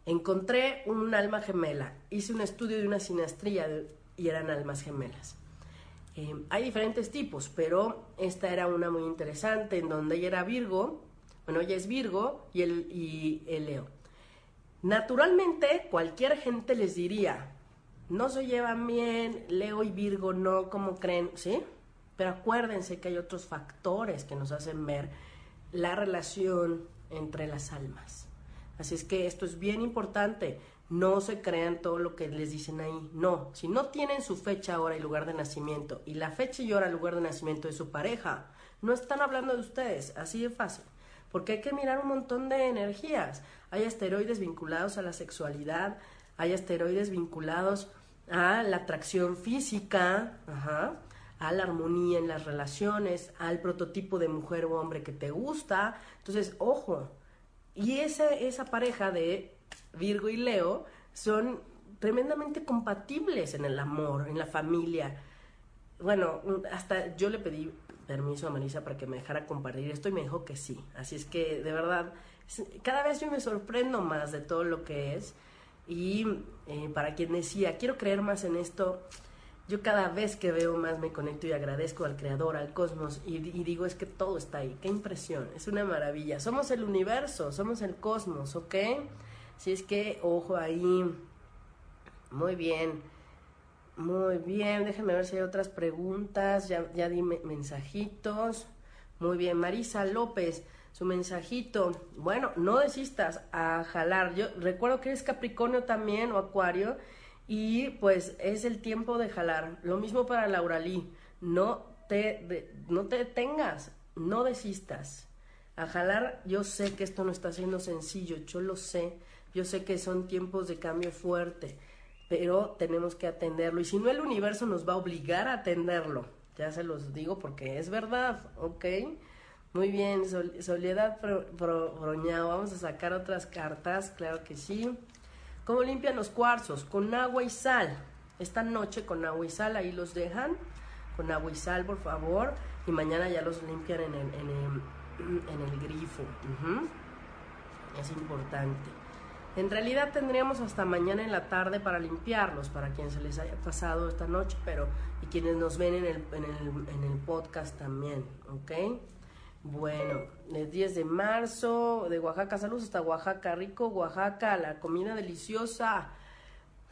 encontré un alma gemela, hice un estudio de una sinastría y eran almas gemelas. Eh, hay diferentes tipos, pero esta era una muy interesante en donde ella era Virgo, bueno, ella es Virgo y el, y el Leo. Naturalmente, cualquier gente les diría, no se llevan bien, Leo y Virgo no, como creen, ¿sí? Pero acuérdense que hay otros factores que nos hacen ver la relación entre las almas. Así es que esto es bien importante. No se crean todo lo que les dicen ahí. No, si no tienen su fecha, hora y lugar de nacimiento y la fecha y hora y lugar de nacimiento de su pareja, no están hablando de ustedes, así de fácil. Porque hay que mirar un montón de energías. Hay asteroides vinculados a la sexualidad, hay asteroides vinculados a la atracción física, a la armonía en las relaciones, al prototipo de mujer o hombre que te gusta. Entonces, ojo. Y esa, esa pareja de Virgo y Leo son tremendamente compatibles en el amor, en la familia. Bueno, hasta yo le pedí permiso a Marisa para que me dejara compartir esto y me dijo que sí. Así es que de verdad, cada vez yo me sorprendo más de todo lo que es. Y eh, para quien decía, quiero creer más en esto, yo cada vez que veo más me conecto y agradezco al creador, al cosmos y, y, digo es que todo está ahí, qué impresión, es una maravilla. Somos el universo, somos el cosmos, ¿ok? Si es que, ojo ahí. Muy bien. Muy bien. Déjenme ver si hay otras preguntas. Ya, ya di mensajitos. Muy bien. Marisa López, su mensajito. Bueno, no desistas a jalar. Yo recuerdo que eres Capricornio también o Acuario. Y pues es el tiempo de jalar. Lo mismo para Laura Lee. No te, no te detengas. No desistas. A jalar, yo sé que esto no está siendo sencillo. Yo lo sé yo sé que son tiempos de cambio fuerte, pero tenemos que atenderlo. Y si no, el universo nos va a obligar a atenderlo. Ya se los digo porque es verdad, ¿ok? Muy bien, Soledad Broñao. Vamos a sacar otras cartas, claro que sí. ¿Cómo limpian los cuarzos? Con agua y sal. Esta noche con agua y sal, ahí los dejan. Con agua y sal, por favor. Y mañana ya los limpian en el, grifo. Es importante. En realidad tendríamos hasta mañana en la tarde para limpiarlos, para quienes se les haya pasado esta noche, pero y quienes nos ven en el, en el, en el podcast también, ¿ok? Bueno, el 10 de marzo, de Oaxaca, saludos hasta Oaxaca, rico Oaxaca, la comida deliciosa.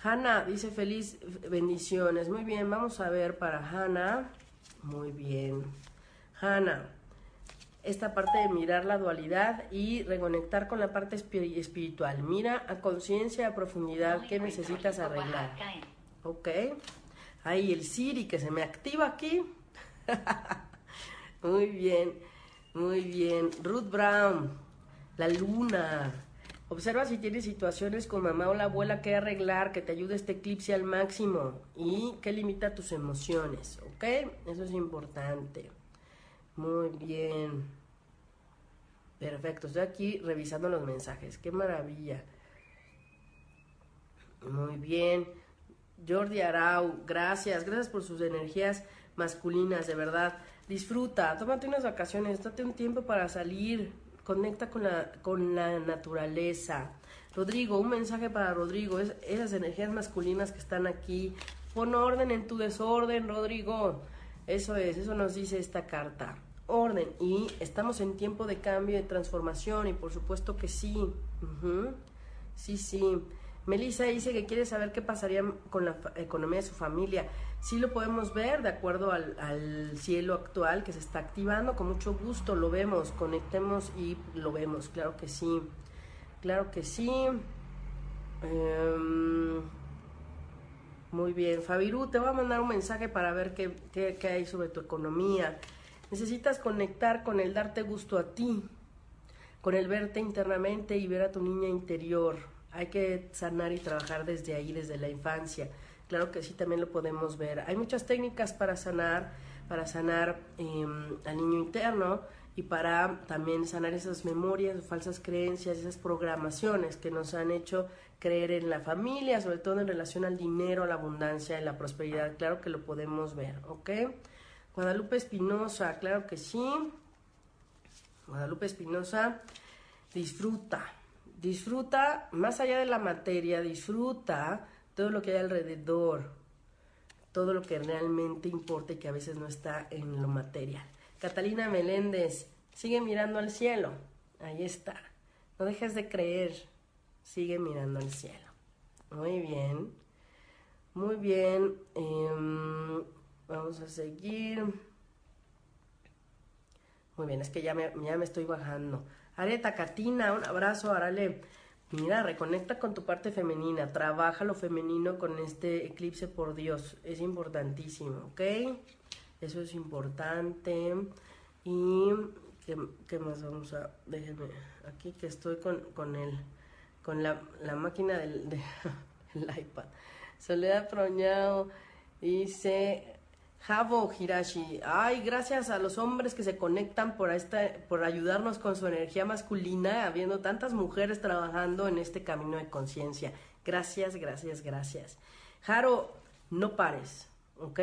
Hanna dice feliz bendiciones. Muy bien, vamos a ver para Hanna. Muy bien. Hanna, esta parte de mirar la dualidad y reconectar con la parte espiritual. Mira a conciencia, a profundidad, qué necesitas arreglar. Ok. Ahí el Siri que se me activa aquí. [laughs] muy bien, muy bien. Ruth Brown, la luna. Observa si tienes situaciones con mamá o la abuela que arreglar, que te ayude este eclipse al máximo y que limita tus emociones, ¿ok? Eso es importante. Muy bien. Perfecto, estoy aquí revisando los mensajes. Qué maravilla. Muy bien. Jordi Arau, gracias. Gracias por sus energías masculinas, de verdad. Disfruta, tómate unas vacaciones, date un tiempo para salir, conecta con la, con la naturaleza. Rodrigo, un mensaje para Rodrigo, es, esas energías masculinas que están aquí, Pon orden en tu desorden, Rodrigo. Eso es, eso nos dice esta carta. Orden. Y estamos en tiempo de cambio, de transformación, y por supuesto que sí. Sí, sí. Melissa dice que quiere saber qué pasaría con la economía de su familia. Sí lo podemos ver de acuerdo al, cielo actual que se está activando. Con mucho gusto lo vemos, conectemos y lo vemos. Claro que sí. Claro que sí. Em, muy bien. Fabiru, te voy a mandar un mensaje para ver qué, qué hay sobre tu economía. Necesitas conectar con el darte gusto a ti, con el verte internamente y ver a tu niña interior hay que sanar y trabajar desde ahí, desde la infancia. Claro que sí, también lo podemos ver. Hay muchas técnicas para sanar, para sanar em, al niño interno y para también sanar esas memorias, falsas creencias, esas programaciones que nos han hecho creer en la familia, sobre todo en relación al dinero, a la abundancia y la prosperidad. Claro que lo podemos ver, ¿ok? Guadalupe Espinosa, claro que sí. Guadalupe Espinosa, disfruta, disfruta más allá de la materia, disfruta todo lo que hay alrededor, todo lo que realmente importa y que a veces no está en lo material. Catalina Meléndez, sigue mirando al cielo, ahí está, no dejes de creer, sigue mirando al cielo. Muy bien, muy bien, em, vamos a seguir. Muy bien, es que ya me, ya me estoy bajando. Areta, Katina, un abrazo, Arale. Mira, reconecta con tu parte femenina, trabaja lo femenino con este eclipse por Dios, es importantísimo, ¿ok? Eso es importante. Y, ¿qué, más vamos a...? Déjenme, aquí que estoy con, con, el, con la, máquina del, [laughs] iPad. Soledad Proñao dice, Javo Hirashi, ay, gracias a los hombres que se conectan por, esta, por ayudarnos con su energía masculina, habiendo tantas mujeres trabajando en este camino de conciencia. Gracias, gracias, gracias. Jaro, no pares, ¿ok?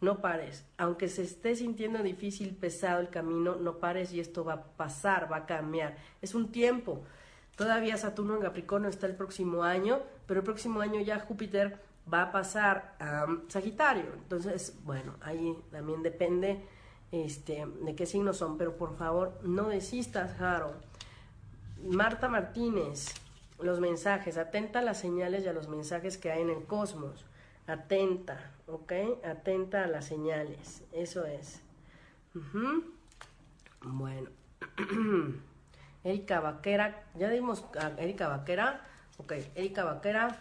No pares. Aunque se esté sintiendo difícil, pesado el camino, no pares y esto va a pasar, va a cambiar. Es un tiempo. Todavía Saturno en Capricornio está el próximo año, pero el próximo año ya Júpiter va a pasar a Sagitario. Entonces, bueno, ahí también depende este, de qué signos son, pero por favor no desistas, Jaro. Marta Martínez, los mensajes, atenta a las señales y a los mensajes que hay en el cosmos. Atenta, ¿ok? Atenta a las señales, eso es. Bueno. [clears throat] Erika Vaquera, ya dimos a Erika Vaquera. Ok, Erika Vaquera,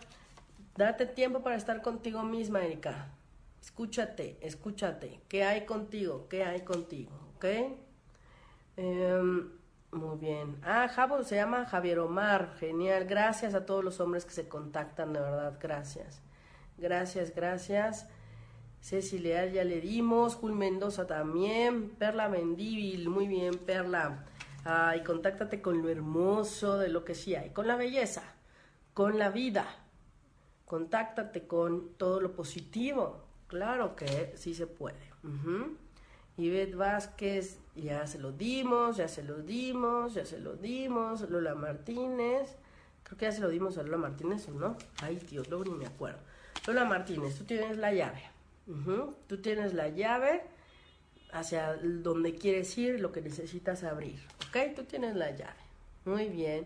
Date tiempo para estar contigo misma, Erika. Escúchate, escúchate. ¿Qué hay contigo? ¿Qué hay contigo? ¿Ok? Em, muy bien. Ah, Javo se llama Javier Omar. Genial. Gracias a todos los hombres que se contactan, de verdad. Gracias. Gracias, gracias. Ceci Leal ya le dimos. Jul Mendoza también. Perla Mendíbil. Muy bien, Perla. Ay, contáctate con lo hermoso de lo que sí hay. Con la belleza. Con la vida contáctate con todo lo positivo. Claro que sí se puede. Uh Vázquez, ya se lo dimos, ya se lo dimos, ya se lo dimos. Lola Martínez, creo que ya se lo dimos a Lola Martínez, ¿o no? Ay, Dios, luego ni me acuerdo. Lola Martínez, tú tienes la llave. Tú tienes la llave hacia donde quieres ir, lo que necesitas abrir. ¿Ok? Tú tienes la llave. Muy bien.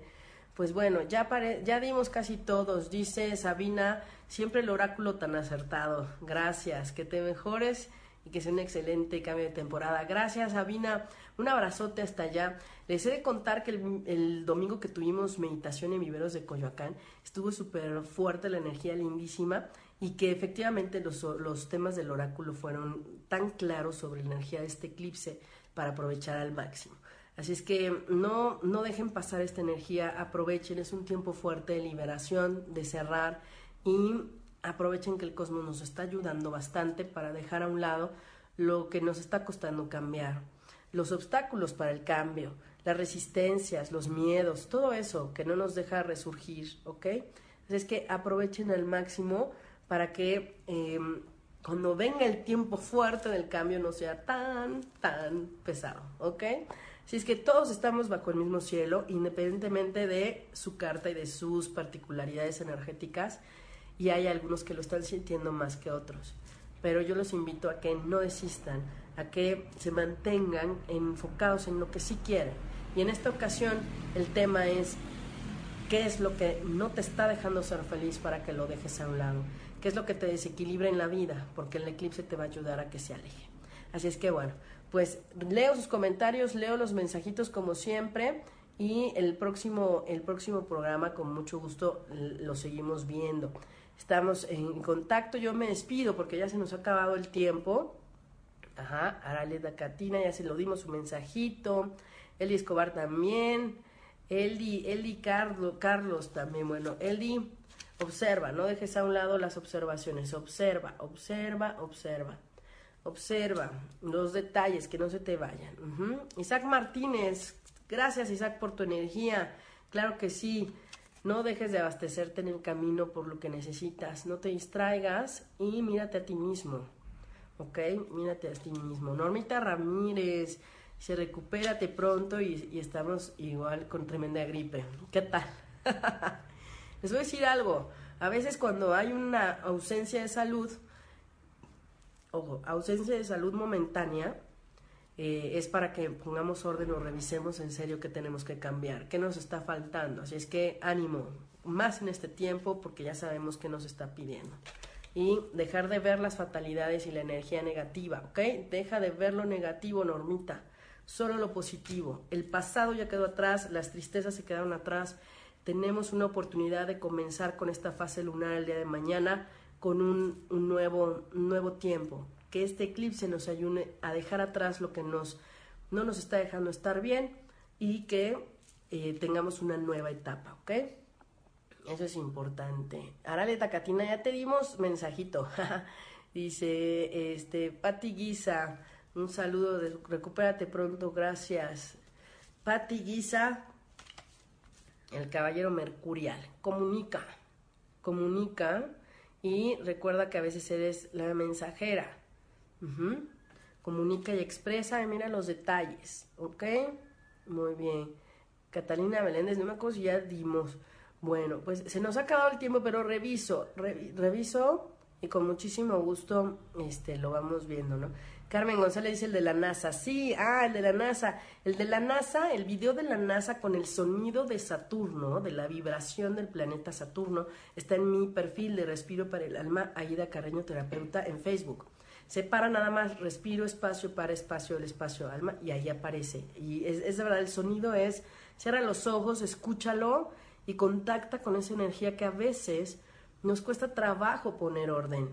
Pues bueno, ya, ya dimos casi todos. Dice Sabina, siempre el oráculo tan acertado. Gracias, que te mejores y que sea un excelente cambio de temporada. Gracias, Sabina. Un abrazote hasta allá. Les he de contar que el, domingo que tuvimos meditación en Viveros de Coyoacán estuvo súper fuerte la energía lindísima y que efectivamente los, los temas del oráculo fueron tan claros sobre la energía de este eclipse para aprovechar al máximo. Así es que no, no dejen pasar esta energía, aprovechen, es un tiempo fuerte de liberación, de cerrar y aprovechen que el cosmos nos está ayudando bastante para dejar a un lado lo que nos está costando cambiar, los obstáculos para el cambio, las resistencias, los miedos, todo eso que no nos deja resurgir, ¿ok? Así es que aprovechen al máximo para que em, cuando venga el tiempo fuerte del cambio no sea tan, tan pesado, ¿ok? Si es que todos estamos bajo el mismo cielo, independientemente de su carta y de sus particularidades energéticas. y hay algunos que lo están sintiendo más que otros. Pero yo los invito a que no desistan, a que se mantengan enfocados en lo que sí quieren. Y en esta ocasión el tema es qué es lo que no te está dejando ser feliz para que lo dejes a un lado, qué es lo que te desequilibra en la vida, porque el eclipse te va a ayudar a que se aleje. Así es que bueno, pues leo sus comentarios, leo los mensajitos como siempre y el próximo, el próximo programa con mucho gusto lo seguimos viendo. Estamos en contacto, yo me despido porque ya se nos ha acabado el tiempo. Ajá, Araleda Catina, ya se lo dimos su mensajito. Eli Escobar también. Eli, Eli Carlos, Carlos también. Bueno, Eli, observa, no dejes a un lado las observaciones. Observa, observa, observa. Observa los detalles, que no se te vayan. Isaac Martínez, gracias Isaac por tu energía. Claro que sí. No dejes de abastecerte en el camino por lo que necesitas. No te distraigas y mírate a ti mismo. ¿Ok? Mírate a ti mismo. Normita Ramírez, se recupérate pronto y, y estamos igual con tremenda gripe. ¿Qué tal? [laughs] Les voy a decir algo. A veces cuando hay una ausencia de salud, ojo, ausencia de salud momentánea, eh, es para que pongamos orden o revisemos en serio qué tenemos que cambiar, qué nos está faltando. Así es que ánimo, más en este tiempo porque ya sabemos qué nos está pidiendo. Y dejar de ver las fatalidades y la energía negativa, ¿ok? Deja de ver lo negativo, Normita, solo lo positivo. El pasado ya quedó atrás, las tristezas se quedaron atrás. Tenemos una oportunidad de comenzar con esta fase lunar el día de mañana con un, nuevo, nuevo tiempo, que este eclipse nos ayude a dejar atrás lo que nos, no nos está dejando estar bien y que eh, tengamos una nueva etapa, ¿ok? Eso es importante. Araleta Catina, ya te dimos mensajito. [laughs] Dice, este, Pati Guisa, un saludo, de, recupérate pronto, gracias. Pati Guisa, el caballero mercurial, comunica, comunica y recuerda que a veces eres la mensajera. Comunica y expresa, y mira los detalles, ¿ok? Muy bien. Catalina Meléndez, no me acuerdo ya dimos. Bueno, pues se nos ha acabado el tiempo, pero reviso, reviso y con muchísimo gusto este, lo vamos viendo, ¿no? Carmen González dice el de la NASA. Sí, ah, el de la NASA. El de la NASA, el video de la NASA con el sonido de Saturno, de la vibración del planeta Saturno, está en mi perfil de Respiro para el Alma, Aida Carreño Terapeuta, en Facebook. Separa nada más respiro, espacio, para espacio, el espacio, alma, y ahí aparece. Y es, es de verdad, el sonido es, cierra los ojos, escúchalo y contacta con esa energía que a veces nos cuesta trabajo poner orden.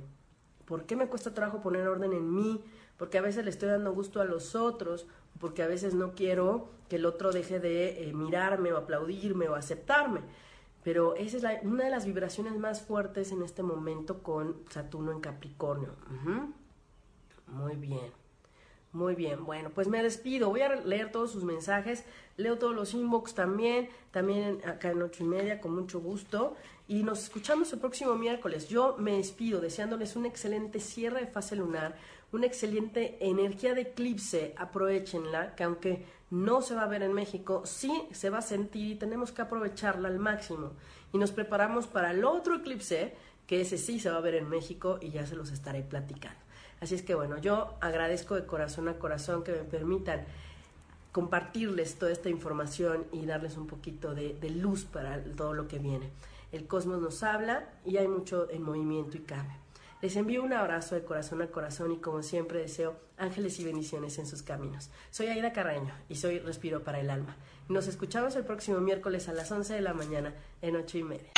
¿Por qué me cuesta trabajo poner orden en mí? Porque a veces le estoy dando gusto a los otros, porque a veces no quiero que el otro deje de eh, mirarme o aplaudirme o aceptarme. Pero esa es una de las vibraciones más fuertes en este momento con Saturno en Capricornio. Muy bien. Muy bien, bueno, pues me despido. Voy a leer todos sus mensajes. Leo todos los inbox también, también acá en ocho y media, con mucho gusto. Y nos escuchamos el próximo miércoles. Yo me despido deseándoles un excelente cierre de fase lunar, una excelente energía de eclipse. Aprovechenla, que aunque no se va a ver en México, sí se va a sentir y tenemos que aprovecharla al máximo. Y nos preparamos para el otro eclipse, que ese sí se va a ver en México y ya se los estaré platicando. Así es que bueno, yo agradezco de corazón a corazón que me permitan compartirles toda esta información y darles un poquito de, luz para todo lo que viene. El cosmos nos habla y hay mucho en movimiento y cambio. Les envío un abrazo de corazón a corazón y como siempre deseo ángeles y bendiciones en sus caminos. Soy Aida Carreño y soy Respiro para el Alma. Nos escuchamos el próximo miércoles a las 11 de la mañana en 8 y media.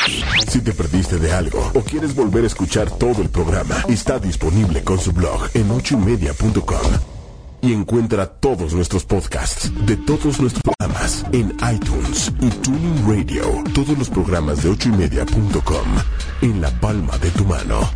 Si te perdiste de algo o quieres volver a escuchar todo el programa, está disponible con su blog en ochoymedia.com. Y encuentra todos nuestros podcasts de todos nuestros programas en iTunes y Tuning Radio. Todos los programas de ochoymedia.com en la palma de tu mano.